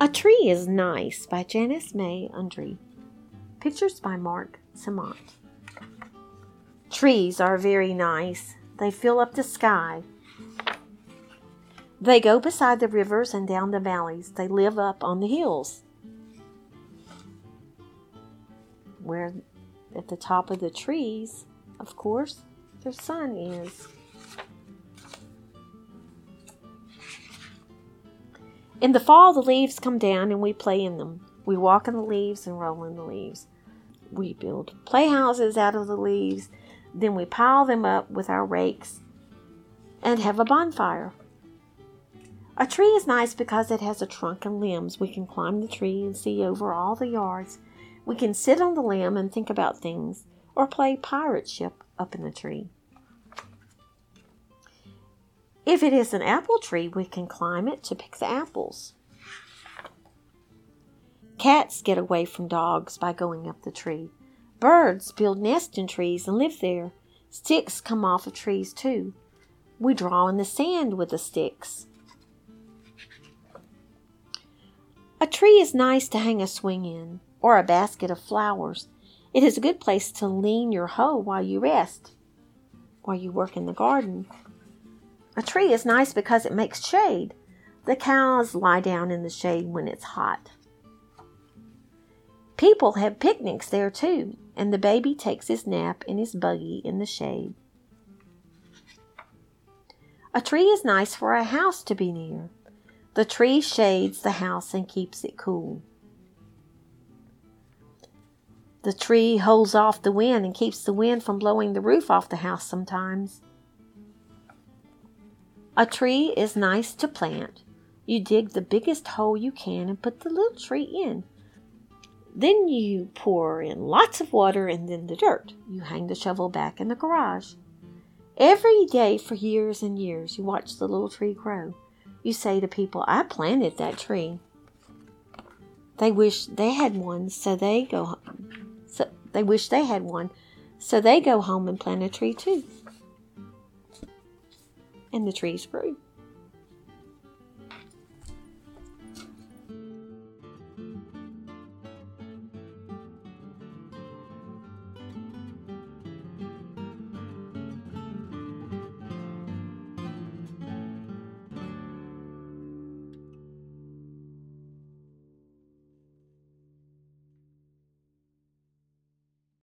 A Tree is Nice by Janice May Udry. Pictures by Marc Simont. Trees are very nice. They fill up the sky. They go beside the rivers and down the valleys. They live up on the hills. Where at the top of the trees, of course, the sun is. In the fall, the leaves come down and we play in them. We walk in the leaves and roll in the leaves. We build playhouses out of the leaves. Then we pile them up with our rakes and have a bonfire. A tree is nice because it has a trunk and limbs. We can climb the tree and see over all the yards. We can sit on the limb and think about things or play pirate ship up in the tree. If it is an apple tree, we can climb it to pick the apples. Cats get away from dogs by going up the tree. Birds build nests in trees and live there. Sticks come off of trees too. We draw in the sand with the sticks. A tree is nice to hang a swing in, or a basket of flowers. It is a good place to lean your hoe while you rest, while you work in the garden. A tree is nice because it makes shade. The cows lie down in the shade when it's hot. People have picnics there too, and the baby takes his nap in his buggy in the shade. A tree is nice for a house to be near. The tree shades the house and keeps it cool. The tree holds off the wind and keeps the wind from blowing the roof off the house sometimes. A tree is nice to plant. You dig the biggest hole you can and put the little tree in. Then you pour in lots of water and then the dirt. You hang the shovel back in the garage. Every day for years and years, you watch the little tree grow. You say to people, I planted that tree. They wish they had one, so they go. So they wish they had one, so they go home and plant a tree too and the trees grew.